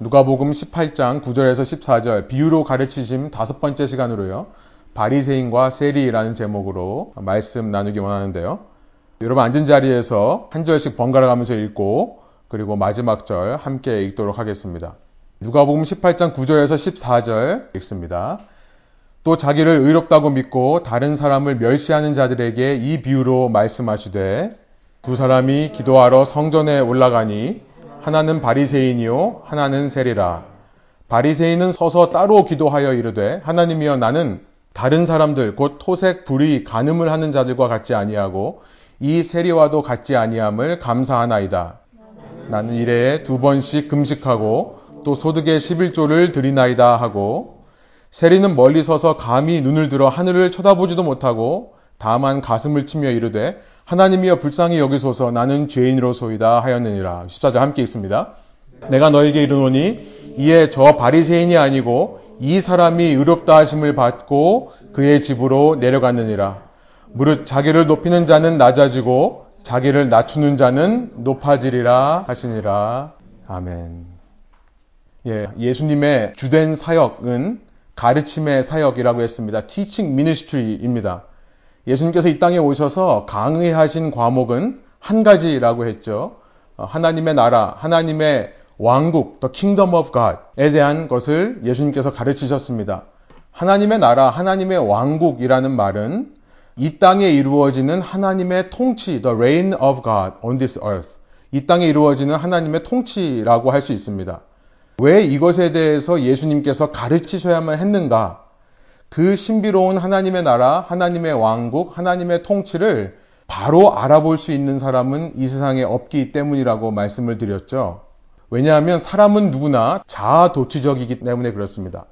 누가복음 18장 9절에서 14절 비유로 가르치심 다섯 번째 시간으로요. 바리새인과 세리라는 제목으로 말씀 나누기 원하는데요. 여러분 앉은 자리에서 한 절씩 번갈아 가면서 읽고 그리고 마지막 절 함께 읽도록 하겠습니다. 누가복음 18장 9절에서 14절 읽습니다. 또 자기를 의롭다고 믿고 다른 사람을 멸시하는 자들에게 이 비유로 말씀하시되 두 사람이 기도하러 성전에 올라가니 하나는 바리새인이요 하나는 세리라 바리새인은 서서 따로 기도하여 이르되 하나님이여 나는 다른 사람들 곧 토색 불의 간음을 하는 자들과 같지 아니하고 이 세리와도 같지 아니함을 감사하나이다. 나는 일에 두 번씩 금식하고 또 소득의 11조를 드리나이다 하고 세리는 멀리 서서 감히 눈을 들어 하늘을 쳐다보지도 못하고 다만 가슴을 치며 이르되 하나님이여 불쌍히 여기소서 나는 죄인으로소이다 하였느니라. 14절 함께 있습니다. 내가 너에게 이르노니 이에 저 바리새인이 아니고 이 사람이 의롭다 하심을 받고 그의 집으로 내려갔느니라. 무릇 자기를 높이는 자는 낮아지고 자기를 낮추는 자는 높아지리라 하시니라. 아멘. 예, 예수님의 주된 사역은 가르침의 사역이라고 했습니다. teaching ministry입니다. 예수님께서 이 땅에 오셔서 강의하신 과목은 한 가지라고 했죠. 하나님의 나라, 하나님의 왕국, the kingdom of God에 대한 것을 예수님께서 가르치셨습니다. 하나님의 나라, 하나님의 왕국이라는 말은 이 땅에 이루어지는 하나님의 통치, the reign of God on this earth. 이 땅에 이루어지는 하나님의 통치라고 할 수 있습니다. 왜 이것에 대해서 예수님께서 가르치셔야만 했는가? 그 신비로운 하나님의 나라, 하나님의 왕국, 하나님의 통치를 바로 알아볼 수 있는 사람은 이 세상에 없기 때문이라고 말씀을 드렸죠. 왜냐하면 사람은 누구나 자아도취적이기 때문에 그렇습니다.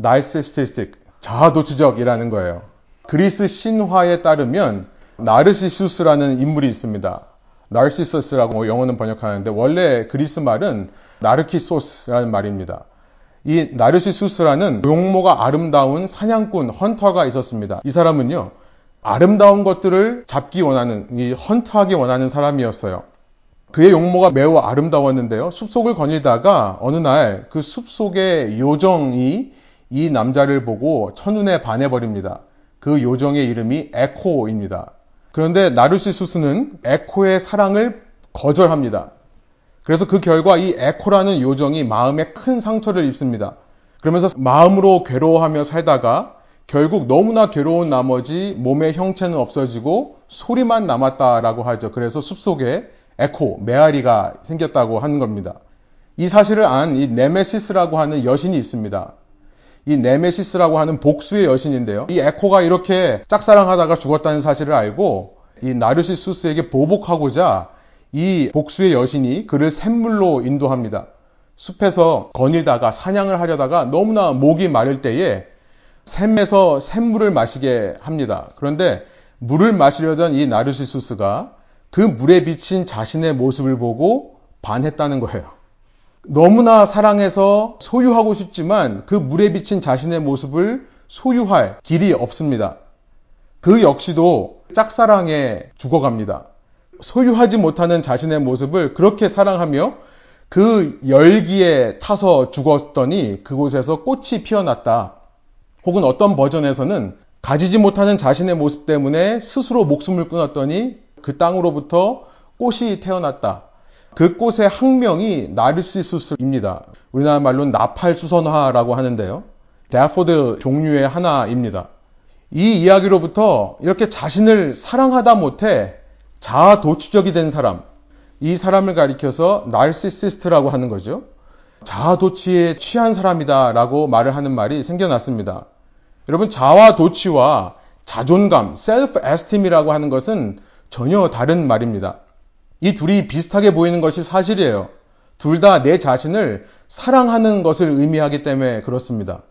narcissistic, 자아도취적이라는 거예요. 그리스 신화에 따르면 나르시수스라는 인물이 있습니다. 나르시서스라고 영어는 번역하는데 원래 그리스 말은 나르키소스라는 말입니다. 이 나르시수스라는 용모가 아름다운 사냥꾼 헌터가 있었습니다. 이 사람은요 아름다운 것들을 잡기 원하는 이 헌트하기 원하는 사람이었어요. 그의 용모가 매우 아름다웠는데요. 숲속을 거닐다가 어느 날 그 숲속의 요정이 이 남자를 보고 첫눈에 반해버립니다. 그 요정의 이름이 에코입니다. 그런데 나르시수스는 에코의 사랑을 거절합니다. 그래서 그 결과 이 에코라는 요정이 마음에 큰 상처를 입습니다. 그러면서 마음으로 괴로워하며 살다가 결국 너무나 괴로운 나머지 몸의 형체는 없어지고 소리만 남았다라고 하죠. 그래서 숲속에 에코, 메아리가 생겼다고 하는 겁니다. 이 사실을 안 이 네메시스라고 하는 여신이 있습니다. 이 네메시스라고 하는 복수의 여신인데요. 이 에코가 이렇게 짝사랑하다가 죽었다는 사실을 알고 이 나르시수스에게 보복하고자 이 복수의 여신이 그를 샘물로 인도합니다. 숲에서 거닐다가 사냥을 하려다가 너무나 목이 마를 때에 샘에서 샘물을 마시게 합니다. 그런데 물을 마시려던 이 나르시수스가 그 물에 비친 자신의 모습을 보고 반했다는 거예요. 너무나 사랑해서 소유하고 싶지만 그 물에 비친 자신의 모습을 소유할 길이 없습니다. 그 역시도 짝사랑에 죽어갑니다. 소유하지 못하는 자신의 모습을 그렇게 사랑하며 그 열기에 타서 죽었더니 그곳에서 꽃이 피어났다. 혹은 어떤 버전에서는 가지지 못하는 자신의 모습 때문에 스스로 목숨을 끊었더니 그 땅으로부터 꽃이 태어났다. 그 꽃의 학명이 나르시수스입니다. 우리나라 말로는 나팔수선화라고 하는데요. 데아포드 종류의 하나입니다. 이 이야기로부터 이렇게 자신을 사랑하다 못해 자아 도취적이 된 사람, 이 사람을 가리켜서 날시시스트라고 하는 거죠. 자아 도취에 취한 사람이다 라고 말을 하는 말이 생겨났습니다. 여러분 자아 도취와 자존감, self esteem이라고 하는 것은 전혀 다른 말입니다. 이 둘이 비슷하게 보이는 것이 사실이에요. 둘 다 내 자신을 사랑하는 것을 의미하기 때문에 그렇습니다.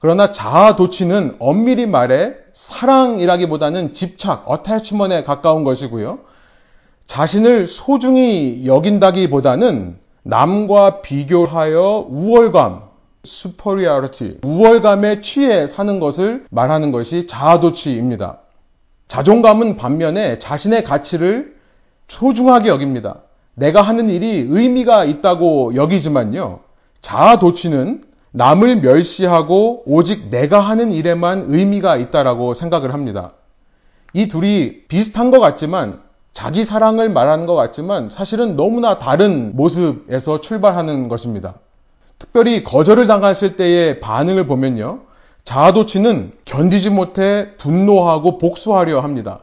그러나 자아 도취는 엄밀히 말해 사랑이라기보다는 집착, 어태치먼에 가까운 것이고요. 자신을 소중히 여긴다기보다는 남과 비교하여 우월감, superiority, 우월감에 취해 사는 것을 말하는 것이 자아도취입니다. 자존감은 반면에 자신의 가치를 소중하게 여깁니다. 내가 하는 일이 의미가 있다고 여기지만요. 자아도취는 남을 멸시하고 오직 내가 하는 일에만 의미가 있다라고 생각을 합니다. 이 둘이 비슷한 것 같지만 자기 사랑을 말하는 것 같지만 사실은 너무나 다른 모습에서 출발하는 것입니다. 특별히 거절을 당했을 때의 반응을 보면요. 자아도취는 견디지 못해 분노하고 복수하려 합니다.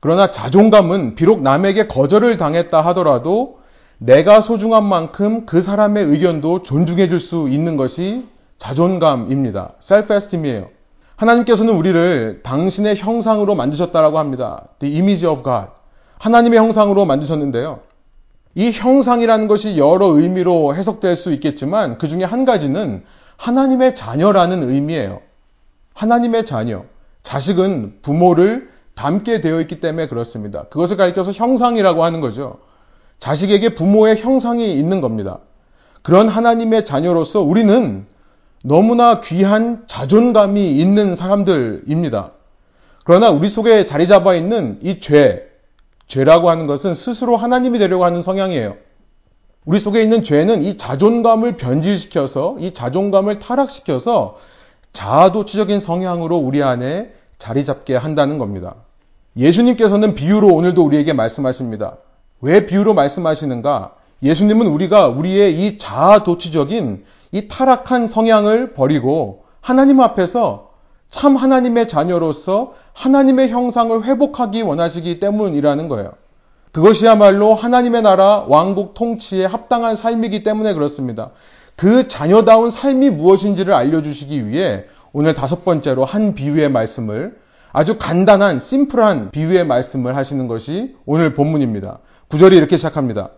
그러나 자존감은 비록 남에게 거절을 당했다 하더라도 내가 소중한 만큼 그 사람의 의견도 존중해 줄 수 있는 것이 자존감입니다. self-esteem이에요. 하나님께서는 우리를 당신의 형상으로 만드셨다라고 합니다. The image of God. 하나님의 형상으로 만드셨는데요. 이 형상이라는 것이 여러 의미로 해석될 수 있겠지만 그 중에 한 가지는 하나님의 자녀라는 의미예요. 하나님의 자녀. 자식은 부모를 닮게 되어 있기 때문에 그렇습니다. 그것을 가리켜서 형상이라고 하는 거죠. 자식에게 부모의 형상이 있는 겁니다. 그런 하나님의 자녀로서 우리는 너무나 귀한 자존감이 있는 사람들입니다. 그러나 우리 속에 자리 잡아 있는 이 죄, 죄라고 하는 것은 스스로 하나님이 되려고 하는 성향이에요. 우리 속에 있는 죄는 이 자존감을 변질시켜서 이 자존감을 타락시켜서 자아도취적인 성향으로 우리 안에 자리 잡게 한다는 겁니다. 예수님께서는 비유로 오늘도 우리에게 말씀하십니다. 왜 비유로 말씀하시는가? 예수님은 우리가 우리의 이 자아도취적인 이 타락한 성향을 버리고 하나님 앞에서 참 하나님의 자녀로서 하나님의 형상을 회복하기 원하시기 때문이라는 거예요. 그것이야말로 하나님의 나라 왕국 통치에 합당한 삶이기 때문에 그렇습니다. 그 자녀다운 삶이 무엇인지를 알려주시기 위해 오늘 다섯 번째로 한 비유의 말씀을 아주 간단한 심플한 비유의 말씀을 하시는 것이 오늘 본문입니다. 구절이 이렇게 시작합니다.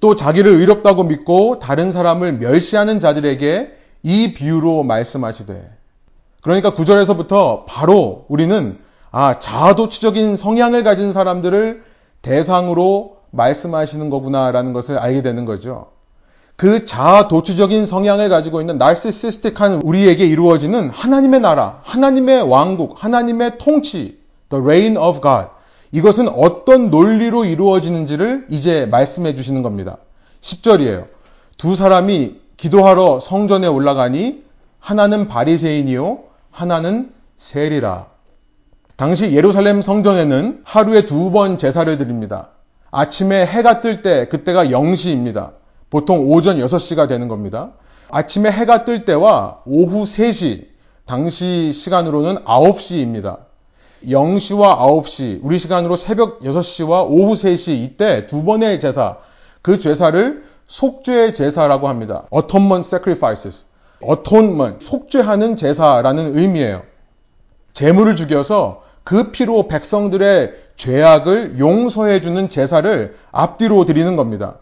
또 자기를 의롭다고 믿고 다른 사람을 멸시하는 자들에게 이 비유로 말씀하시되 그러니까 구절에서부터 바로 우리는 아, 자아도취적인 성향을 가진 사람들을 대상으로 말씀하시는 거구나라는 것을 알게 되는 거죠. 그 자아도취적인 성향을 가지고 있는 날시시스틱한 우리에게 이루어지는 하나님의 나라, 하나님의 왕국, 하나님의 통치, the reign of God. 이것은 어떤 논리로 이루어지는지를 이제 말씀해 주시는 겁니다. 10절이에요. 두 사람이 기도하러 성전에 올라가니 하나는 바리새인이요 하나는 세리라. 당시 예루살렘 성전에는 하루에 두 번 제사를 드립니다. 아침에 해가 뜰 때 그때가 0시입니다. 보통 오전 6시가 되는 겁니다. 아침에 해가 뜰 때와 오후 3시, 당시 시간으로는 9시입니다. 0시와 9시, 우리 시간으로 새벽 6시와 오후 3시 이때 두 번의 제사, 그 제사를 속죄 제사라고 합니다. Atonement Sacrifices. Atonement, 속죄하는 제사라는 의미예요. 제물을 죽여서 그 피로 백성들의 죄악을 용서해 주는 제사를 앞뒤로 드리는 겁니다.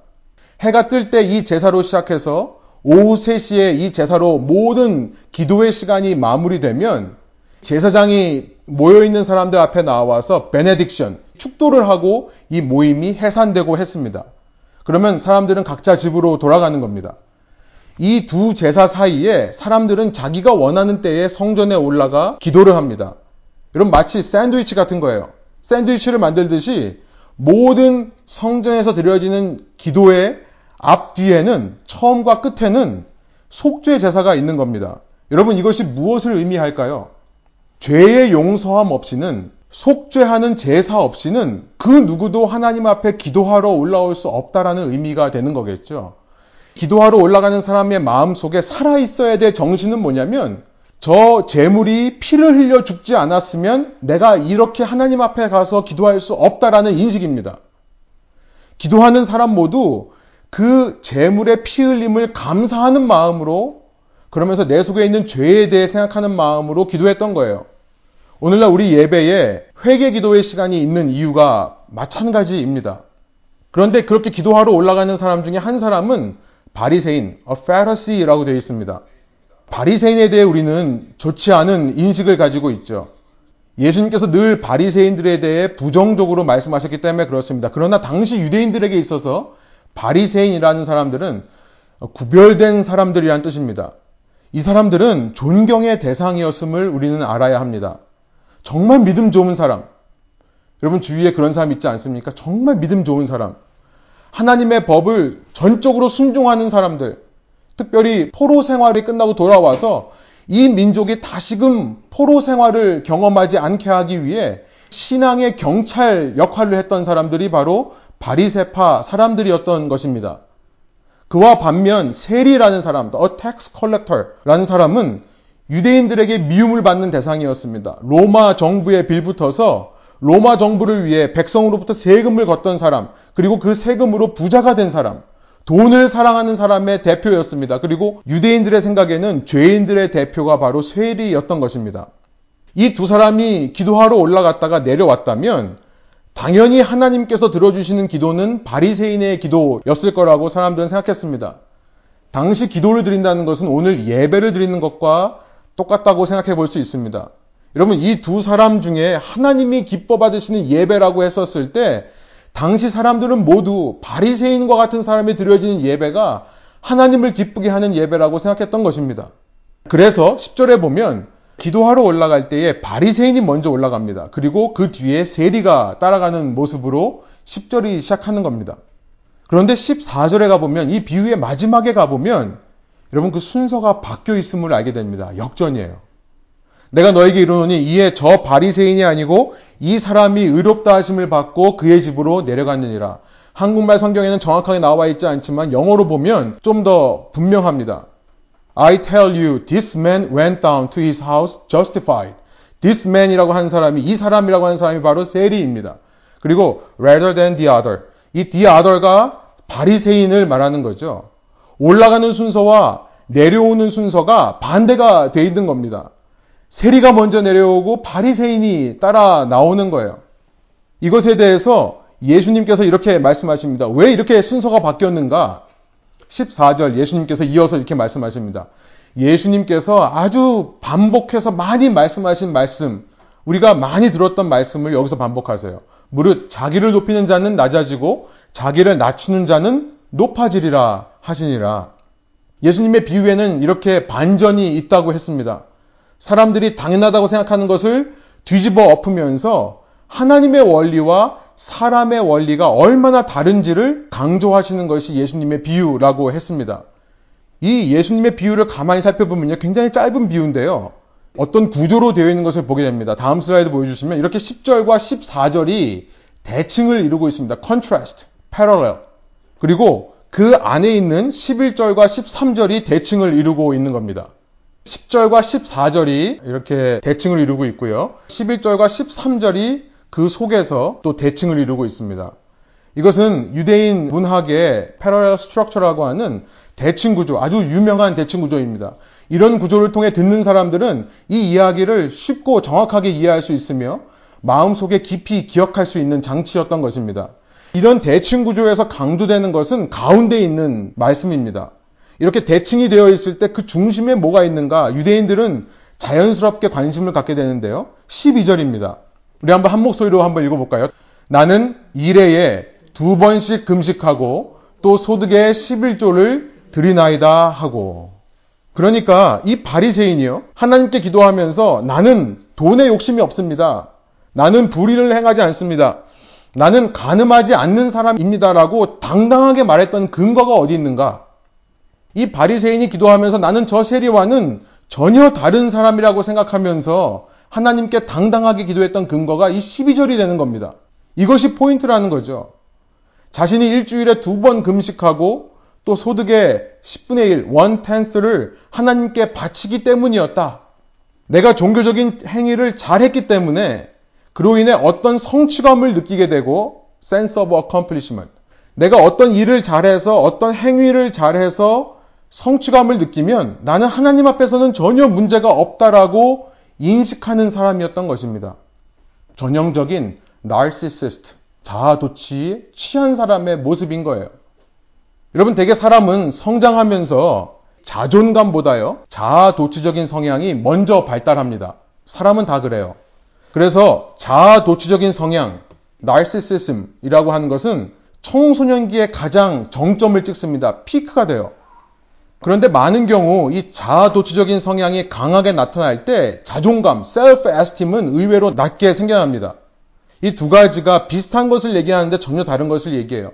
해가 뜰 때 이 제사로 시작해서 오후 3시에 이 제사로 모든 기도의 시간이 마무리되면 제사장이 모여있는 사람들 앞에 나와서 베네딕션, 축도를 하고 이 모임이 해산되고 했습니다. 그러면 사람들은 각자 집으로 돌아가는 겁니다. 이 두 제사 사이에 사람들은 자기가 원하는 때에 성전에 올라가 기도를 합니다. 여러분 마치 샌드위치 같은 거예요. 샌드위치를 만들듯이 모든 성전에서 드려지는 기도의 앞뒤에는 처음과 끝에는 속죄 제사가 있는 겁니다. 여러분 이것이 무엇을 의미할까요? 죄의 용서함 없이는 속죄하는 제사 없이는 그 누구도 하나님 앞에 기도하러 올라올 수 없다라는 의미가 되는 거겠죠. 기도하러 올라가는 사람의 마음 속에 살아 있어야 될 정신은 뭐냐면 저 재물이 피를 흘려 죽지 않았으면 내가 이렇게 하나님 앞에 가서 기도할 수 없다라는 인식입니다. 기도하는 사람 모두 그 재물의 피 흘림을 감사하는 마음으로 그러면서 내 속에 있는 죄에 대해 생각하는 마음으로 기도했던 거예요. 오늘날 우리 예배에 회개 기도의 시간이 있는 이유가 마찬가지입니다. 그런데 그렇게 기도하러 올라가는 사람 중에 한 사람은 바리새인, a Pharisee라고 되어 있습니다. 바리새인에 대해 우리는 좋지 않은 인식을 가지고 있죠. 예수님께서 늘 바리새인들에 대해 부정적으로 말씀하셨기 때문에 그렇습니다. 그러나 당시 유대인들에게 있어서 바리새인이라는 사람들은 구별된 사람들이란 뜻입니다. 이 사람들은 존경의 대상이었음을 우리는 알아야 합니다. 정말 믿음 좋은 사람. 여러분 주위에 그런 사람 있지 않습니까? 정말 믿음 좋은 사람. 하나님의 법을 전적으로 순종하는 사람들. 특별히 포로 생활이 끝나고 돌아와서 이 민족이 다시금 포로 생활을 경험하지 않게 하기 위해 신앙의 경찰 역할을 했던 사람들이 바로 바리세파 사람들이었던 것입니다. 그와 반면 세리라는 사람, a tax collector라는 사람은 유대인들에게 미움을 받는 대상이었습니다. 로마 정부에 빌붙어서 로마 정부를 위해 백성으로부터 세금을 걷던 사람, 그리고 그 세금으로 부자가 된 사람, 돈을 사랑하는 사람의 대표였습니다. 그리고 유대인들의 생각에는 죄인들의 대표가 바로 세리였던 것입니다. 이 두 사람이 기도하러 올라갔다가 내려왔다면 당연히 하나님께서 들어주시는 기도는 바리새인의 기도였을 거라고 사람들은 생각했습니다. 당시 기도를 드린다는 것은 오늘 예배를 드리는 것과 똑같다고 생각해 볼 수 있습니다. 여러분 이 두 사람 중에 하나님이 기뻐 받으시는 예배라고 했었을 때 당시 사람들은 모두 바리새인과 같은 사람이 드려지는 예배가 하나님을 기쁘게 하는 예배라고 생각했던 것입니다. 그래서 10절에 보면 기도하러 올라갈 때에 바리새인이 먼저 올라갑니다. 그리고 그 뒤에 세리가 따라가는 모습으로 10절이 시작하는 겁니다. 그런데 14절에 가보면 이 비유의 마지막에 가보면 여러분 그 순서가 바뀌어 있음을 알게 됩니다. 역전이에요. 내가 너에게 이르노니 이에 저 바리새인이 아니고 이 사람이 의롭다 하심을 받고 그의 집으로 내려갔느니라. 한국말 성경에는 정확하게 나와 있지 않지만 영어로 보면 좀 더 분명합니다. I tell you, this man went down to his house justified. This man이라고 하는 사람이 이 사람이라고 하는 사람이 바로 세리입니다. 그리고 rather than the other. 이 the other가 바리새인을 말하는 거죠. 올라가는 순서와 내려오는 순서가 반대가 돼 있는 겁니다. 세리가 먼저 내려오고 바리새인이 따라 나오는 거예요. 이것에 대해서 예수님께서 이렇게 말씀하십니다. 왜 이렇게 순서가 바뀌었는가? 14절 예수님께서 이어서 이렇게 말씀하십니다. 예수님께서 아주 반복해서 많이 말씀하신 말씀, 우리가 많이 들었던 말씀을 여기서 반복하세요. 무릇 자기를 높이는 자는 낮아지고 자기를 낮추는 자는 높아지리라 하시니라. 예수님의 비유에는 이렇게 반전이 있다고 했습니다. 사람들이 당연하다고 생각하는 것을 뒤집어 엎으면서 하나님의 원리와 사람의 원리가 얼마나 다른지를 강조하시는 것이 예수님의 비유라고 했습니다. 이 예수님의 비유를 가만히 살펴보면요. 굉장히 짧은 비유인데요. 어떤 구조로 되어 있는 것을 보게 됩니다. 다음 슬라이드 보여주시면 이렇게 10절과 14절이 대칭을 이루고 있습니다. contrast, parallel. 그리고 그 안에 있는 11절과 13절이 대칭을 이루고 있는 겁니다. 10절과 14절이 이렇게 대칭을 이루고 있고요. 11절과 13절이 그 속에서 또 대칭을 이루고 있습니다. 이것은 유대인 문학의 패러렐 스트럭처라고 하는 대칭 구조, 아주 유명한 대칭 구조입니다. 이런 구조를 통해 듣는 사람들은 이 이야기를 쉽고 정확하게 이해할 수 있으며 마음속에 깊이 기억할 수 있는 장치였던 것입니다. 이런 대칭 구조에서 강조되는 것은 가운데 있는 말씀입니다. 이렇게 대칭이 되어 있을 때 그 중심에 뭐가 있는가 유대인들은 자연스럽게 관심을 갖게 되는데요. 12절입니다. 우리 한번 한 목소리로 한번 읽어볼까요? 나는 일회에 두 번씩 금식하고 또 소득의 11조를 드리나이다 하고 그러니까 이 바리새인이요 하나님께 기도하면서 나는 돈에 욕심이 없습니다. 나는 불의를 행하지 않습니다. 나는 가늠하지 않는 사람입니다라고 당당하게 말했던 근거가 어디 있는가? 이 바리새인이 기도하면서 나는 저 세리와는 전혀 다른 사람이라고 생각하면서 하나님께 당당하게 기도했던 근거가 이 12절이 되는 겁니다. 이것이 포인트라는 거죠. 자신이 일주일에 두 번 금식하고 또 소득의 10분의 1, one tenth를 하나님께 바치기 때문이었다. 내가 종교적인 행위를 잘했기 때문에 그로 인해 어떤 성취감을 느끼게 되고 sense of accomplishment. 내가 어떤 일을 잘해서 어떤 행위를 잘해서 성취감을 느끼면 나는 하나님 앞에서는 전혀 문제가 없다라고 인식하는 사람이었던 것입니다. 전형적인 narcissist, 자아도취 취한 사람의 모습인 거예요. 여러분 대개 사람은 성장하면서 자존감보다요 자아도취적인 성향이 먼저 발달합니다. 사람은 다 그래요. 그래서 자아도취적인 성향, narcissism이라고 하는 것은 청소년기에 가장 정점을 찍습니다. 피크가 돼요. 그런데 많은 경우 이 자아도취적인 성향이 강하게 나타날 때 자존감, self-esteem은 의외로 낮게 생겨납니다. 이 두 가지가 비슷한 것을 얘기하는데 전혀 다른 것을 얘기해요.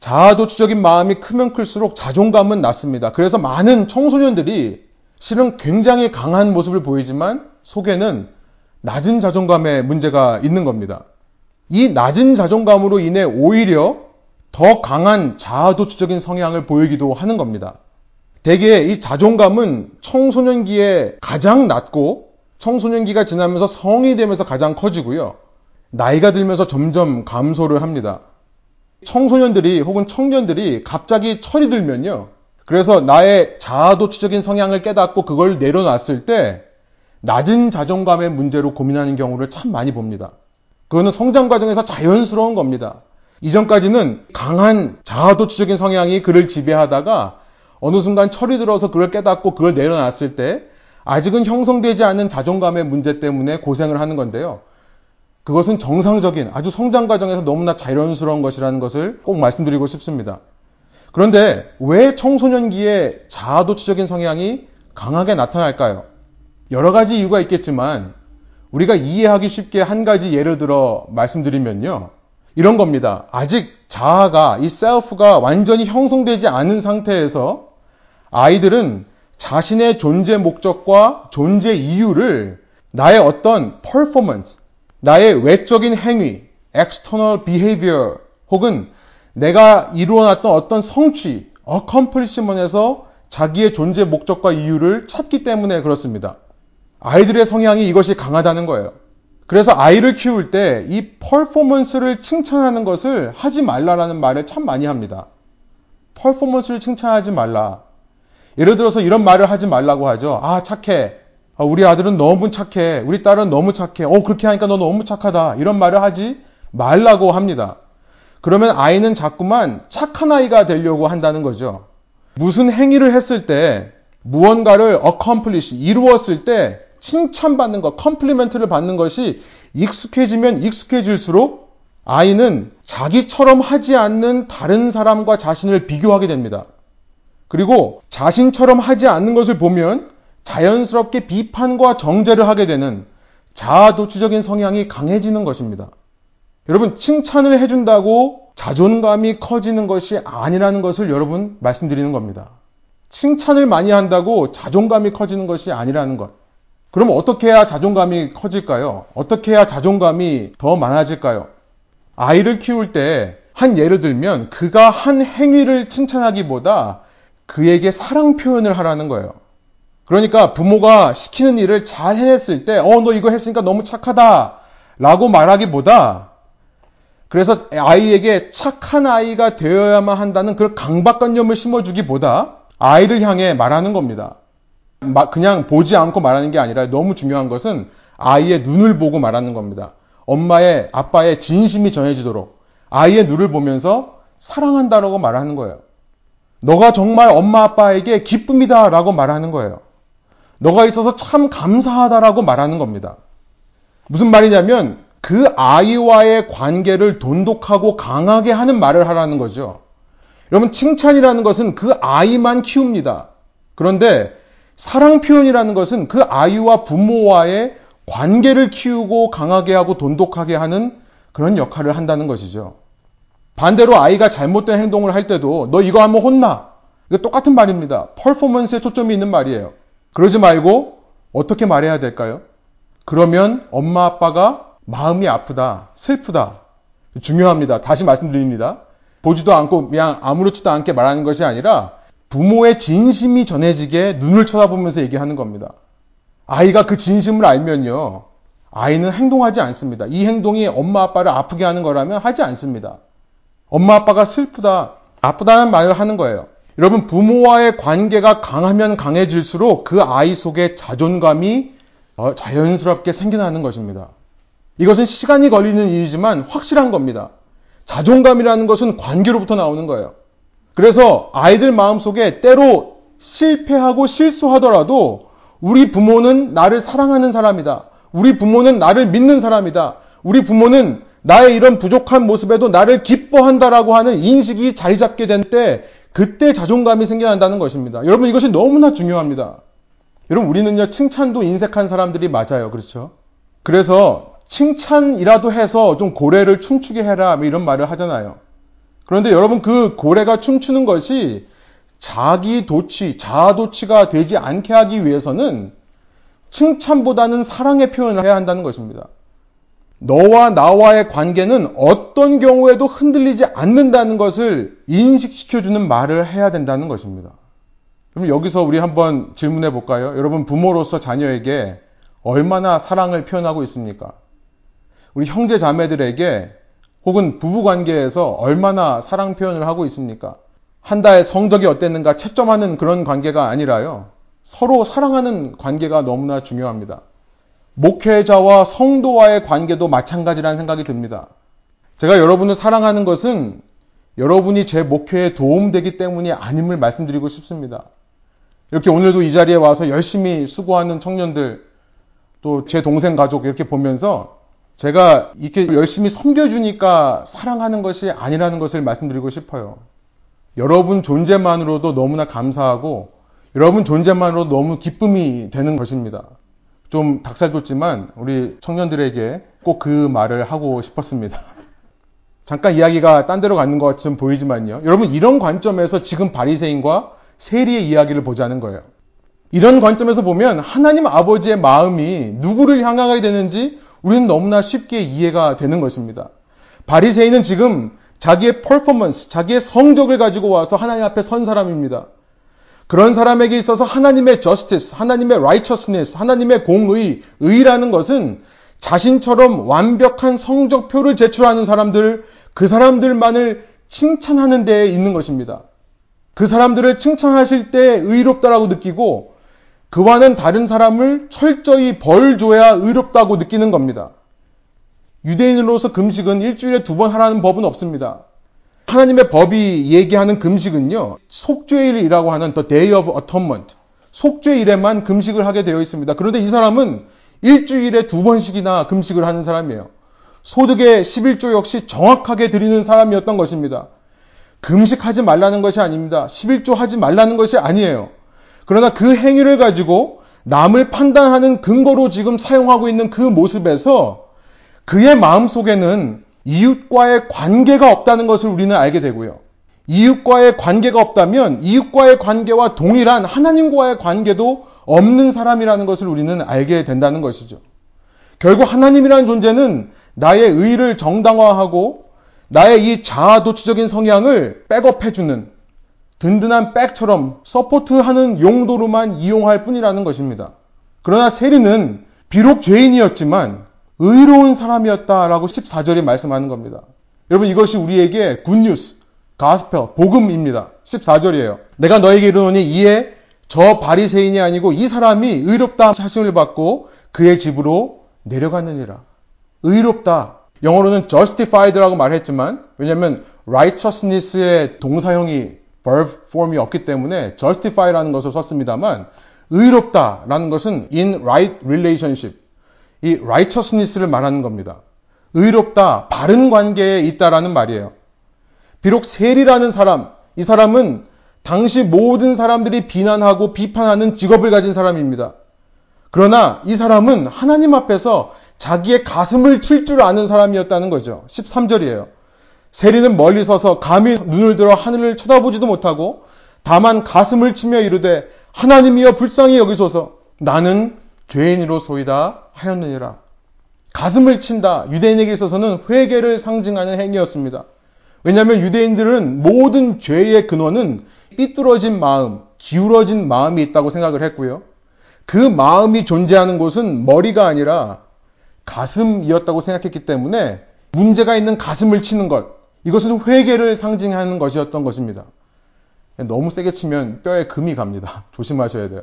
자아도취적인 마음이 크면 클수록 자존감은 낮습니다. 그래서 많은 청소년들이 실은 굉장히 강한 모습을 보이지만 속에는 낮은 자존감의 문제가 있는 겁니다. 이 낮은 자존감으로 인해 오히려 더 강한 자아도취적인 성향을 보이기도 하는 겁니다. 대개 이 자존감은 청소년기에 가장 낮고 청소년기가 지나면서 성이 되면서 가장 커지고요. 나이가 들면서 점점 감소를 합니다. 청소년들이 혹은 청년들이 갑자기 철이 들면요. 그래서 나의 자아도취적인 성향을 깨닫고 그걸 내려놨을 때 낮은 자존감의 문제로 고민하는 경우를 참 많이 봅니다. 그거는 성장 과정에서 자연스러운 겁니다. 이전까지는 강한 자아도취적인 성향이 그를 지배하다가 어느 순간 철이 들어서 그걸 깨닫고 그걸 내려놨을 때 아직은 형성되지 않은 자존감의 문제 때문에 고생을 하는 건데요. 그것은 정상적인 아주 성장 과정에서 너무나 자연스러운 것이라는 것을 꼭 말씀드리고 싶습니다. 그런데 왜 청소년기에 자아도취적인 성향이 강하게 나타날까요? 여러 가지 이유가 있겠지만 우리가 이해하기 쉽게 한 가지 예를 들어 말씀드리면요. 이런 겁니다. 아직 자아가, 이 셀프가 완전히 형성되지 않은 상태에서 아이들은 자신의 존재 목적과 존재 이유를 나의 어떤 퍼포먼스, 나의 외적인 행위, external behavior 혹은 내가 이루어놨던 어떤 성취, accomplishment에서 자기의 존재 목적과 이유를 찾기 때문에 그렇습니다. 아이들의 성향이 이것이 강하다는 거예요. 그래서 아이를 키울 때 이 퍼포먼스를 칭찬하는 것을 하지 말라라는 말을 참 많이 합니다. 퍼포먼스를 칭찬하지 말라. 예를 들어서 이런 말을 하지 말라고 하죠. 아, 착해. 아, 우리 아들은 너무 착해. 우리 딸은 너무 착해. 어, 그렇게 하니까 너 너무 착하다. 이런 말을 하지 말라고 합니다. 그러면 아이는 자꾸만 착한 아이가 되려고 한다는 거죠. 무슨 행위를 했을 때 무언가를 accomplish, 이루었을 때 칭찬받는 것, 컴플리멘트를 받는 것이 익숙해지면 익숙해질수록 아이는 자기처럼 하지 않는 다른 사람과 자신을 비교하게 됩니다. 그리고 자신처럼 하지 않는 것을 보면 자연스럽게 비판과 정죄를 하게 되는 자아도취적인 성향이 강해지는 것입니다. 여러분, 칭찬을 해준다고 자존감이 커지는 것이 아니라는 것을 여러분 말씀드리는 겁니다. 칭찬을 많이 한다고 자존감이 커지는 것이 아니라는 것. 그럼 어떻게 해야 자존감이 커질까요? 어떻게 해야 자존감이 더 많아질까요? 아이를 키울 때 한 예를 들면 그가 한 행위를 칭찬하기보다 그에게 사랑 표현을 하라는 거예요. 그러니까 부모가 시키는 일을 잘 해냈을 때, 어, 너 이거 했으니까 너무 착하다. 라고 말하기보다, 그래서 아이에게 착한 아이가 되어야만 한다는 그런 강박관념을 심어주기보다 아이를 향해 말하는 겁니다. 그냥 보지 않고 말하는 게 아니라 너무 중요한 것은 아이의 눈을 보고 말하는 겁니다. 엄마의, 아빠의 진심이 전해지도록 아이의 눈을 보면서 사랑한다라고 말하는 거예요. 너가 정말 엄마 아빠에게 기쁨이다 라고 말하는 거예요. 너가 있어서 참 감사하다라고 말하는 겁니다. 무슨 말이냐면 그 아이와의 관계를 돈독하고 강하게 하는 말을 하라는 거죠. 여러분 칭찬이라는 것은 그 아이만 키웁니다. 그런데 사랑 표현이라는 것은 그 아이와 부모와의 관계를 키우고 강하게 하고 돈독하게 하는 그런 역할을 한다는 것이죠. 반대로 아이가 잘못된 행동을 할 때도 너 이거 하면 혼나. 이거 똑같은 말입니다. 퍼포먼스에 초점이 있는 말이에요. 그러지 말고 어떻게 말해야 될까요? 그러면 엄마 아빠가 마음이 아프다, 슬프다. 중요합니다. 다시 말씀드립니다. 보지도 않고 그냥 아무렇지도 않게 말하는 것이 아니라 부모의 진심이 전해지게 눈을 쳐다보면서 얘기하는 겁니다. 아이가 그 진심을 알면요. 아이는 행동하지 않습니다. 이 행동이 엄마 아빠를 아프게 하는 거라면 하지 않습니다. 엄마 아빠가 슬프다, 아프다는 말을 하는 거예요. 여러분, 부모와의 관계가 강하면 강해질수록 그 아이 속에 자존감이 어, 자연스럽게 생겨나는 것입니다. 이것은 시간이 걸리는 일이지만 확실한 겁니다. 자존감이라는 것은 관계로부터 나오는 거예요. 그래서 아이들 마음속에 때로 실패하고 실수하더라도 우리 부모는 나를 사랑하는 사람이다. 우리 부모는 나를 믿는 사람이다. 우리 부모는 나의 이런 부족한 모습에도 나를 기뻐한다라고 하는 인식이 자리 잡게 된 때 그때 자존감이 생겨난다는 것입니다. 여러분 이것이 너무나 중요합니다. 여러분 우리는요 칭찬도 인색한 사람들이 맞아요. 그렇죠? 그래서 칭찬이라도 해서 좀 고래를 춤추게 해라 뭐 이런 말을 하잖아요. 그런데 여러분 그 고래가 춤추는 것이 자기 도취, 자아 도취가 되지 않게 하기 위해서는 칭찬보다는 사랑의 표현을 해야 한다는 것입니다. 너와 나와의 관계는 어떤 경우에도 흔들리지 않는다는 것을 인식시켜주는 말을 해야 된다는 것입니다. 그럼 여기서 우리 한번 질문해 볼까요? 여러분 부모로서 자녀에게 얼마나 사랑을 표현하고 있습니까? 우리 형제 자매들에게 혹은 부부 관계에서 얼마나 사랑 표현을 하고 있습니까? 한달 성적이 어땠는가 채점하는 그런 관계가 아니라요. 서로 사랑하는 관계가 너무나 중요합니다. 목회자와 성도와의 관계도 마찬가지라는 생각이 듭니다. 제가 여러분을 사랑하는 것은 여러분이 제 목회에 도움되기 때문이 아님을 말씀드리고 싶습니다. 이렇게 오늘도 이 자리에 와서 열심히 수고하는 청년들, 또 제 동생 가족 이렇게 보면서 제가 이렇게 열심히 섬겨주니까 사랑하는 것이 아니라는 것을 말씀드리고 싶어요. 여러분 존재만으로도 너무나 감사하고 여러분 존재만으로 너무 기쁨이 되는 것입니다. 좀 닭살 돋지만 우리 청년들에게 꼭 그 말을 하고 싶었습니다. 잠깐 이야기가 딴 데로 가는 것처럼 보이지만요. 여러분 이런 관점에서 지금 바리새인과 세리의 이야기를 보자는 거예요. 이런 관점에서 보면 하나님 아버지의 마음이 누구를 향하게 되는지 우리는 너무나 쉽게 이해가 되는 것입니다. 바리새인은 지금 자기의 퍼포먼스, 자기의 성적을 가지고 와서 하나님 앞에 선 사람입니다. 그런 사람에게 있어서 하나님의 justice, 하나님의 righteousness, 하나님의 공의, 의라는 것은 자신처럼 완벽한 성적표를 제출하는 사람들, 그 사람들만을 칭찬하는 데에 있는 것입니다. 그 사람들을 칭찬하실 때 의롭다라고 느끼고 그와는 다른 사람을 철저히 벌 줘야 의롭다고 느끼는 겁니다. 유대인으로서 금식은 일주일에 두 번 하라는 법은 없습니다. 하나님의 법이 얘기하는 금식은요, 속죄일이라고 하는 The Day of Atonement, 속죄일에만 금식을 하게 되어 있습니다. 그런데 이 사람은 일주일에 두 번씩이나 금식을 하는 사람이에요. 소득의 11조 역시 정확하게 드리는 사람이었던 것입니다. 금식하지 말라는 것이 아닙니다. 11조 하지 말라는 것이 아니에요. 그러나 그 행위를 가지고 남을 판단하는 근거로 지금 사용하고 있는 그 모습에서 그의 마음 속에는 이웃과의 관계가 없다는 것을 우리는 알게 되고요. 이웃과의 관계가 없다면 이웃과의 관계와 동일한 하나님과의 관계도 없는 사람이라는 것을 우리는 알게 된다는 것이죠. 결국 하나님이라는 존재는 나의 의를 정당화하고 나의 이 자아도취적인 성향을 백업해주는 든든한 백처럼 서포트하는 용도로만 이용할 뿐이라는 것입니다. 그러나 세리는 비록 죄인이었지만 의로운 사람이었다라고 14절이 말씀하는 겁니다. 여러분 이것이 우리에게 굿뉴스, 가스펠, 복음입니다. 14절이에요. 내가 너에게 이르노니 이에 저 바리새인이 아니고 이 사람이 의롭다 하심을 받고 그의 집으로 내려갔느니라. 의롭다. 영어로는 justified라고 말했지만 왜냐하면 righteousness의 동사형이 verb form이 없기 때문에 justify라는 것을 썼습니다만 의롭다라는 것은 in right relationship 이 righteousness를 말하는 겁니다. 의롭다, 바른 관계에 있다라는 말이에요. 비록 셀이라는 사람, 이 사람은 당시 모든 사람들이 비난하고 비판하는 직업을 가진 사람입니다. 그러나 이 사람은 하나님 앞에서 자기의 가슴을 칠 줄 아는 사람이었다는 거죠. 13절이에요. 세리는 멀리 서서 감히 눈을 들어 하늘을 쳐다보지도 못하고 다만 가슴을 치며 이르되 하나님이여 불쌍히 여기소서 나는 죄인으로 소이다 하였느니라. 가슴을 친다. 유대인에게 있어서는 회개를 상징하는 행위였습니다. 왜냐하면 유대인들은 모든 죄의 근원은 삐뚤어진 마음, 기울어진 마음이 있다고 생각을 했고요. 그 마음이 존재하는 곳은 머리가 아니라 가슴이었다고 생각했기 때문에 문제가 있는 가슴을 치는 것, 이것은 회개를 상징하는 것이었던 것입니다. 너무 세게 치면 뼈에 금이 갑니다. 조심하셔야 돼요.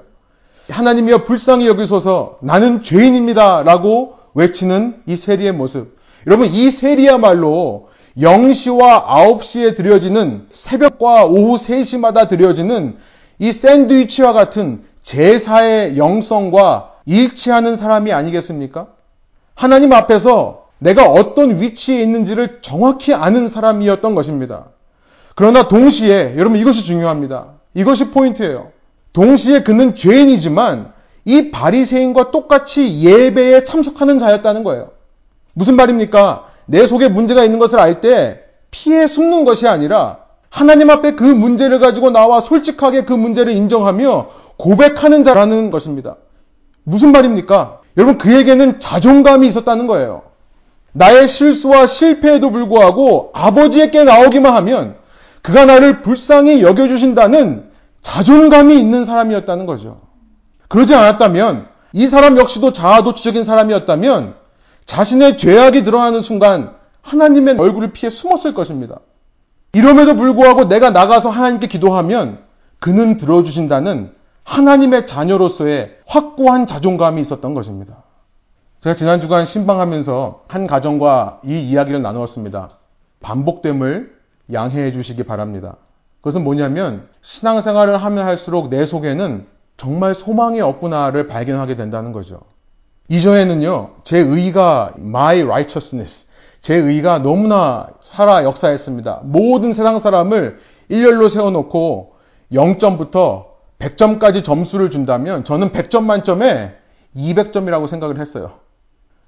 하나님이여 불쌍히 여기소서 나는 죄인입니다. 라고 외치는 이 세리의 모습. 여러분, 이 세리야말로 0시와 9시에 드려지는 새벽과 오후 3시마다 드려지는 이 샌드위치와 같은 제사의 영성과 일치하는 사람이 아니겠습니까? 하나님 앞에서 내가 어떤 위치에 있는지를 정확히 아는 사람이었던 것입니다. 그러나 동시에 여러분 이것이 중요합니다. 이것이 포인트예요. 동시에 그는 죄인이지만 이 바리새인과 똑같이 예배에 참석하는 자였다는 거예요. 무슨 말입니까? 내 속에 문제가 있는 것을 알 때 피해 숨는 것이 아니라 하나님 앞에 그 문제를 가지고 나와 솔직하게 그 문제를 인정하며 고백하는 자라는 것입니다. 무슨 말입니까? 여러분 그에게는 자존감이 있었다는 거예요. 나의 실수와 실패에도 불구하고 아버지에게 나오기만 하면 그가 나를 불쌍히 여겨주신다는 자존감이 있는 사람이었다는 거죠. 그러지 않았다면 이 사람 역시도 자아도취적인 사람이었다면 자신의 죄악이 드러나는 순간 하나님의 얼굴을 피해 숨었을 것입니다. 이럼에도 불구하고 내가 나가서 하나님께 기도하면 그는 들어주신다는 하나님의 자녀로서의 확고한 자존감이 있었던 것입니다. 제가 지난 주간 신방하면서 한 가정과 이 이야기를 나누었습니다. 반복됨을 양해해 주시기 바랍니다. 그것은 뭐냐면 신앙생활을 하면 할수록 내 속에는 정말 소망이 없구나를 발견하게 된다는 거죠. 이전에는요, 제 의가 my righteousness, 제 의가 너무나 살아 역사했습니다. 모든 세상 사람을 일렬로 세워놓고 0점부터 100점까지 점수를 준다면 저는 100점 만점에 200점이라고 생각을 했어요.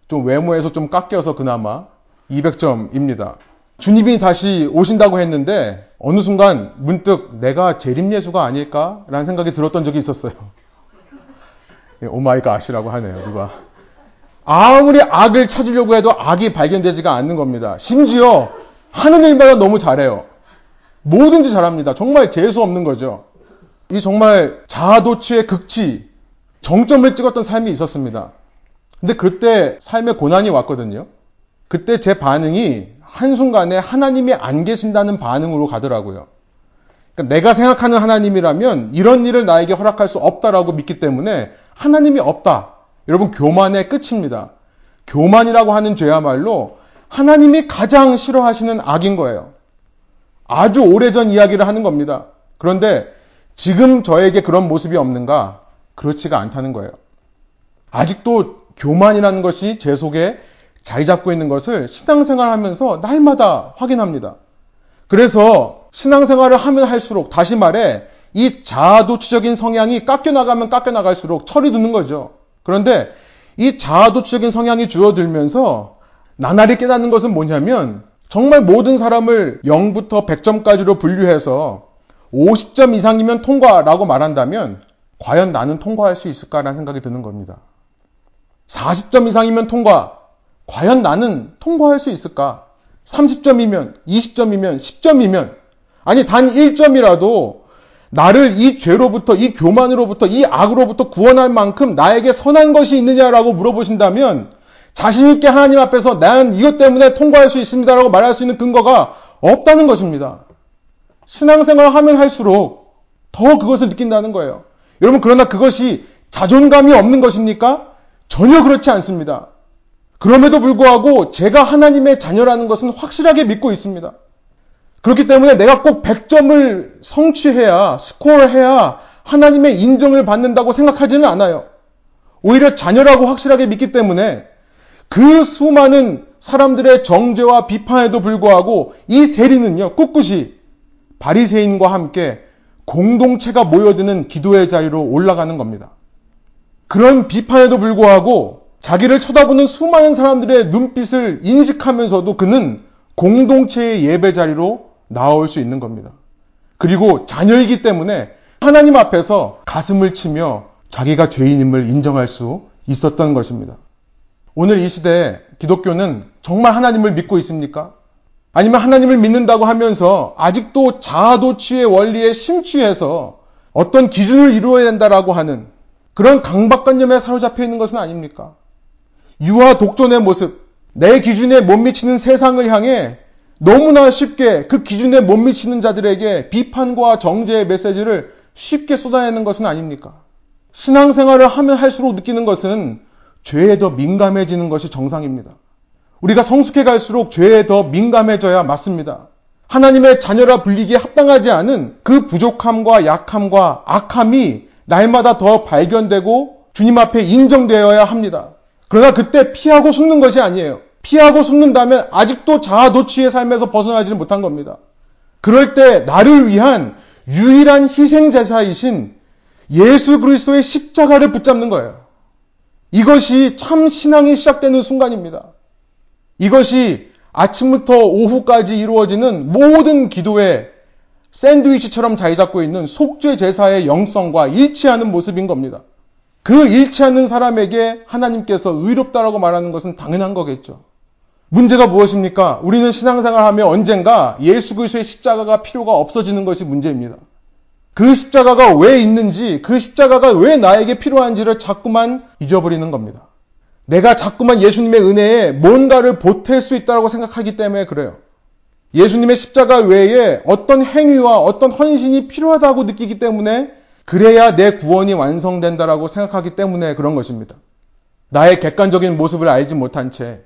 좀 외모에서 좀 깎여서 그나마 200점입니다. 주님이 다시 오신다고 했는데 어느 순간 문득 내가 재림 예수가 아닐까라는 생각이 들었던 적이 있었어요. 예, 오마이갓이라고 하네요, 누가. 아무리 악을 찾으려고 해도 악이 발견되지가 않는 겁니다. 심지어 하는 일마다 너무 잘해요. 뭐든지 잘합니다. 정말 재수 없는 거죠. 이 정말 자아도취의 극치, 정점을 찍었던 삶이 있었습니다. 근데 그때 삶의 고난이 왔거든요. 그때 제 반응이 한순간에 하나님이 안 계신다는 반응으로 가더라고요. 그러니까 내가 생각하는 하나님이라면 이런 일을 나에게 허락할 수 없다라고 믿기 때문에 하나님이 없다. 여러분, 교만의 끝입니다. 교만이라고 하는 죄야말로 하나님이 가장 싫어하시는 악인 거예요. 아주 오래전 이야기를 하는 겁니다. 그런데 지금 저에게 그런 모습이 없는가? 그렇지가 않다는 거예요. 아직도 교만이라는 것이 제 속에 자리 잡고 있는 것을 신앙생활 하면서 날마다 확인합니다. 그래서 신앙생활을 하면 할수록 다시 말해 이 자아도취적인 성향이 깎여나가면 깎여나갈수록 철이 드는 거죠. 그런데 이 자아도취적인 성향이 줄어들면서 나날이 깨닫는 것은 뭐냐면 정말 모든 사람을 0부터 100점까지로 분류해서 50점 이상이면 통과라고 말한다면 과연 나는 통과할 수 있을까라는 생각이 드는 겁니다. 40점 이상이면 통과. 과연 나는 통과할 수 있을까? 30점이면, 20점이면, 10점이면, 아니, 단 1점이라도 나를 이 죄로부터, 이 교만으로부터, 이 악으로부터 구원할 만큼 나에게 선한 것이 있느냐라고 물어보신다면 자신있게 하나님 앞에서 난 이것 때문에 통과할 수 있습니다라고 말할 수 있는 근거가 없다는 것입니다. 신앙생활 하면 할수록 더 그것을 느낀다는 거예요. 여러분, 그러나 그것이 자존감이 없는 것입니까? 전혀 그렇지 않습니다. 그럼에도 불구하고 제가 하나님의 자녀라는 것은 확실하게 믿고 있습니다. 그렇기 때문에 내가 꼭 100점을 성취해야, 스코어해야 하나님의 인정을 받는다고 생각하지는 않아요. 오히려 자녀라고 확실하게 믿기 때문에 그 수많은 사람들의 정죄와 비판에도 불구하고 이 세리는요, 꿋꿋이 바리새인과 함께 공동체가 모여드는 기도의 자리로 올라가는 겁니다. 그런 비판에도 불구하고 자기를 쳐다보는 수많은 사람들의 눈빛을 인식하면서도 그는 공동체의 예배 자리로 나올 수 있는 겁니다. 그리고 자녀이기 때문에 하나님 앞에서 가슴을 치며 자기가 죄인임을 인정할 수 있었던 것입니다. 오늘 이 시대에 기독교는 정말 하나님을 믿고 있습니까? 아니면 하나님을 믿는다고 하면서 아직도 자아도취의 원리에 심취해서 어떤 기준을 이루어야 된다라고 하는 그런 강박관념에 사로잡혀 있는 것은 아닙니까? 유아 독존의 모습, 내 기준에 못 미치는 세상을 향해 너무나 쉽게 그 기준에 못 미치는 자들에게 비판과 정죄의 메시지를 쉽게 쏟아내는 것은 아닙니까? 신앙생활을 하면 할수록 느끼는 것은 죄에 더 민감해지는 것이 정상입니다. 우리가 성숙해 갈수록 죄에 더 민감해져야 맞습니다. 하나님의 자녀라 불리기에 합당하지 않은 그 부족함과 약함과 악함이 날마다 더 발견되고 주님 앞에 인정되어야 합니다. 그러나 그때 피하고 숨는 것이 아니에요. 피하고 숨는다면 아직도 자아도취의 삶에서 벗어나지는 못한 겁니다. 그럴 때 나를 위한 유일한 희생제사이신 예수 그리스도의 십자가를 붙잡는 거예요. 이것이 참 신앙이 시작되는 순간입니다. 이것이 아침부터 오후까지 이루어지는 모든 기도에 샌드위치처럼 자리 잡고 있는 속죄 제사의 영성과 일치하는 모습인 겁니다. 그 일치하는 사람에게 하나님께서 의롭다라고 말하는 것은 당연한 거겠죠. 문제가 무엇입니까? 우리는 신앙생활하며 언젠가 예수 그리스도의 십자가가 필요가 없어지는 것이 문제입니다. 그 십자가가 왜 있는지, 그 십자가가 왜 나에게 필요한지를 자꾸만 잊어버리는 겁니다. 내가 자꾸만 예수님의 은혜에 뭔가를 보탤 수 있다고 생각하기 때문에 그래요. 예수님의 십자가 외에 어떤 행위와 어떤 헌신이 필요하다고 느끼기 때문에 그래야 내 구원이 완성된다라고 생각하기 때문에 그런 것입니다. 나의 객관적인 모습을 알지 못한 채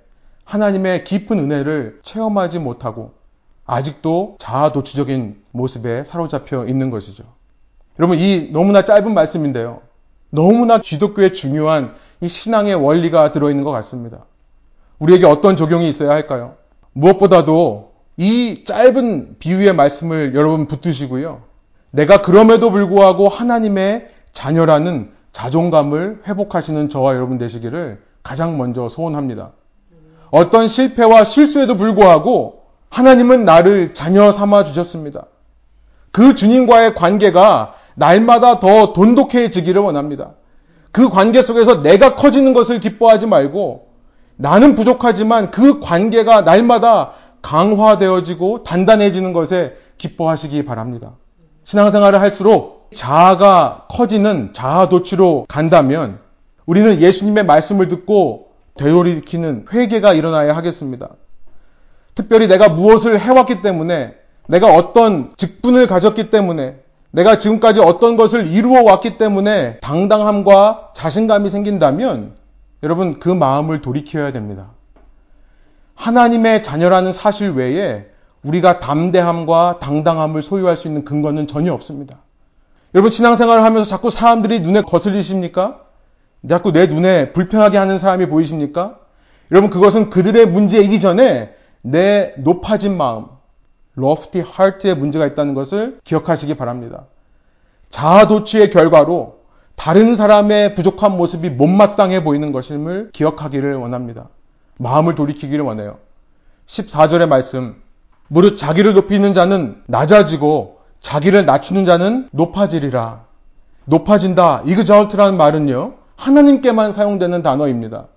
하나님의 깊은 은혜를 체험하지 못하고 아직도 자아도취적인 모습에 사로잡혀 있는 것이죠. 여러분, 이 너무나 짧은 말씀인데요. 너무나 기독교의 중요한 이 신앙의 원리가 들어있는 것 같습니다. 우리에게 어떤 적용이 있어야 할까요? 무엇보다도 이 짧은 비유의 말씀을 여러분 붙드시고요. 내가 그럼에도 불구하고 하나님의 자녀라는 자존감을 회복하시는 저와 여러분 되시기를 가장 먼저 소원합니다. 어떤 실패와 실수에도 불구하고 하나님은 나를 자녀 삼아 주셨습니다. 그 주님과의 관계가 날마다 더 돈독해지기를 원합니다. 그 관계 속에서 내가 커지는 것을 기뻐하지 말고 나는 부족하지만 그 관계가 날마다 강화되어지고 단단해지는 것에 기뻐하시기 바랍니다. 신앙생활을 할수록 자아가 커지는 자아 도취로 간다면 우리는 예수님의 말씀을 듣고 되돌이키는 회개가 일어나야 하겠습니다. 특별히 내가 무엇을 해왔기 때문에 내가 어떤 직분을 가졌기 때문에 내가 지금까지 어떤 것을 이루어 왔기 때문에 당당함과 자신감이 생긴다면 여러분 그 마음을 돌이켜야 됩니다. 하나님의 자녀라는 사실 외에 우리가 담대함과 당당함을 소유할 수 있는 근거는 전혀 없습니다. 여러분 신앙생활을 하면서 자꾸 사람들이 눈에 거슬리십니까? 자꾸 내 눈에 불편하게 하는 사람이 보이십니까? 여러분 그것은 그들의 문제이기 전에 내 높아진 마음, lofty heart에 문제가 있다는 것을 기억하시기 바랍니다. 자아도취의 결과로 다른 사람의 부족한 모습이 못마땅해 보이는 것임을 기억하기를 원합니다. 마음을 돌이키기를 원해요. 14절의 말씀. 무릇 자기를 높이는 자는 낮아지고 자기를 낮추는 자는 높아지리라. 높아진다. 이그자울트라는 말은요. 하나님께만 사용되는 단어입니다.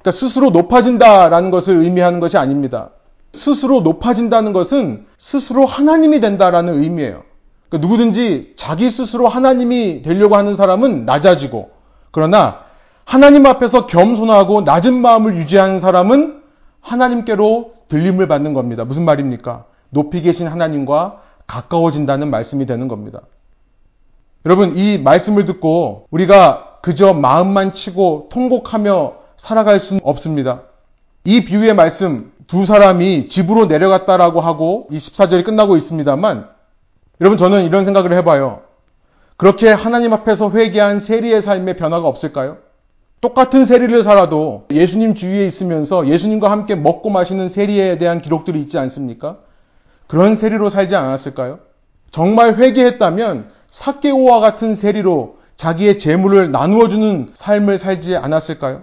그러니까 스스로 높아진다라는 것을 의미하는 것이 아닙니다. 스스로 높아진다는 것은 스스로 하나님이 된다라는 의미예요. 그러니까 누구든지 자기 스스로 하나님이 되려고 하는 사람은 낮아지고 그러나 하나님 앞에서 겸손하고 낮은 마음을 유지하는 사람은 하나님께로 들림을 받는 겁니다. 무슨 말입니까? 높이 계신 하나님과 가까워진다는 말씀이 되는 겁니다. 여러분, 이 말씀을 듣고 우리가 그저 마음만 치고 통곡하며 살아갈 수는 없습니다. 이 비유의 말씀, 두 사람이 집으로 내려갔다라고 하고 이 14절이 끝나고 있습니다만 여러분 저는 이런 생각을 해봐요. 그렇게 하나님 앞에서 회개한 세리의 삶에 변화가 없을까요? 똑같은 세리를 살아도 예수님 주위에 있으면서 예수님과 함께 먹고 마시는 세리에 대한 기록들이 있지 않습니까? 그런 세리로 살지 않았을까요? 정말 회개했다면 사케오와 같은 세리로 자기의 재물을 나누어주는 삶을 살지 않았을까요?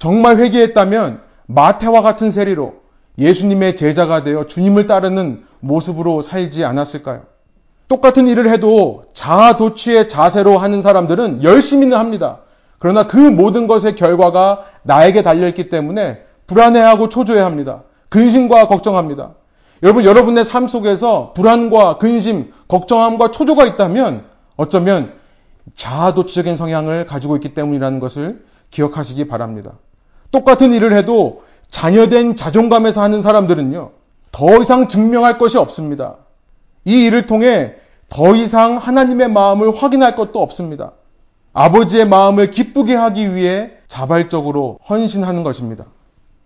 정말 회개했다면 마태와 같은 세리로 예수님의 제자가 되어 주님을 따르는 모습으로 살지 않았을까요? 똑같은 일을 해도 자아도취의 자세로 하는 사람들은 열심히는 합니다. 그러나 그 모든 것의 결과가 나에게 달려있기 때문에 불안해하고 초조해합니다. 근심과 걱정합니다. 여러분, 여러분의 삶 속에서 불안과 근심, 걱정함과 초조가 있다면 어쩌면 자아도취적인 성향을 가지고 있기 때문이라는 것을 기억하시기 바랍니다. 똑같은 일을 해도 자녀된 자존감에서 하는 사람들은요, 더 이상 증명할 것이 없습니다. 이 일을 통해 더 이상 하나님의 마음을 확인할 것도 없습니다. 아버지의 마음을 기쁘게 하기 위해 자발적으로 헌신하는 것입니다.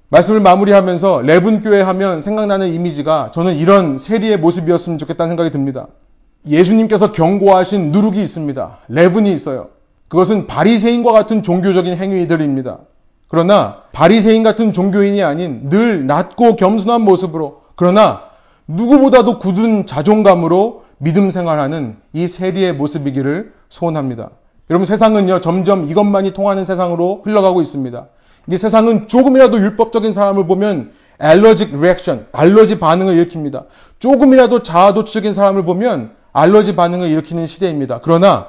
말씀을 마무리하면서 레분교회 하면 생각나는 이미지가 저는 이런 세리의 모습이었으면 좋겠다는 생각이 듭니다. 예수님께서 경고하신 누룩이 있습니다. 레분이 있어요. 그것은 바리새인과 같은 종교적인 행위들입니다. 그러나 바리새인 같은 종교인이 아닌 늘 낮고 겸손한 모습으로 그러나 누구보다도 굳은 자존감으로 믿음 생활하는 이 세리의 모습이기를 소원합니다. 여러분 세상은요 점점 이것만이 통하는 세상으로 흘러가고 있습니다. 이 세상은 조금이라도 율법적인 사람을 보면 알러직 리액션, 알러지 반응을 일으킵니다. 조금이라도 자아도취적인 사람을 보면 알러지 반응을 일으키는 시대입니다. 그러나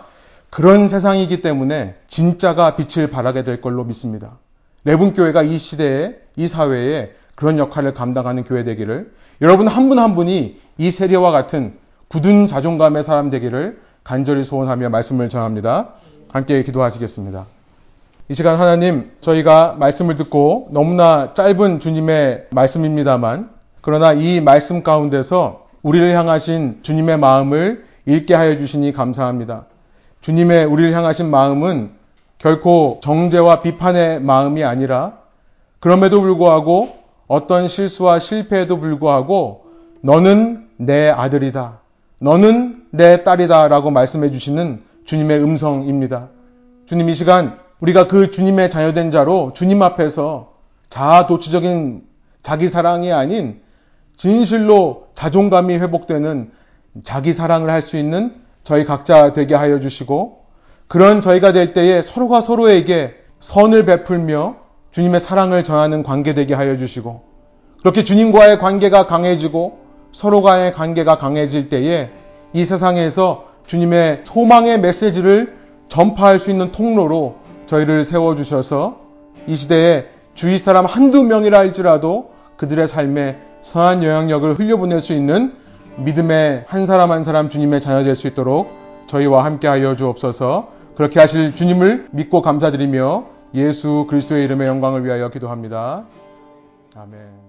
그런 세상이기 때문에 진짜가 빛을 발하게 될 걸로 믿습니다. 레분교회가 이 시대에, 이 사회에 그런 역할을 감당하는 교회 되기를 여러분 한 분한 한 분이 이 세례와 같은 굳은 자존감의 사람 되기를 간절히 소원하며 말씀을 전합니다. 함께 기도하시겠습니다. 이 시간 하나님, 저희가 말씀을 듣고 너무나 짧은 주님의 말씀입니다만, 그러나 이 말씀 가운데서 우리를 향하신 주님의 마음을 읽게 하여 주시니 감사합니다. 주님의 우리를 향하신 마음은 결코 정죄와 비판의 마음이 아니라 그럼에도 불구하고 어떤 실수와 실패에도 불구하고 너는 내 아들이다. 너는 내 딸이다. 라고 말씀해 주시는 주님의 음성입니다. 주님 이 시간 우리가 그 주님의 자녀된 자로 주님 앞에서 자아도취적인 자기 사랑이 아닌 진실로 자존감이 회복되는 자기 사랑을 할 수 있는 저희 각자 되게 하여 주시고 그런 저희가 될 때에 서로가 서로에게 선을 베풀며 주님의 사랑을 전하는 관계 되게 하여 주시고 그렇게 주님과의 관계가 강해지고 서로간의 관계가 강해질 때에 이 세상에서 주님의 소망의 메시지를 전파할 수 있는 통로로 저희를 세워주셔서 이 시대에 주위 사람 한두 명이라 할지라도 그들의 삶에 선한 영향력을 흘려보낼 수 있는 믿음의 한 사람 한 사람 주님의 자녀 될 수 있도록 저희와 함께 하여 주옵소서 그렇게 하실 주님을 믿고 감사드리며 예수 그리스도의 이름의 영광을 위하여 기도합니다. 아멘.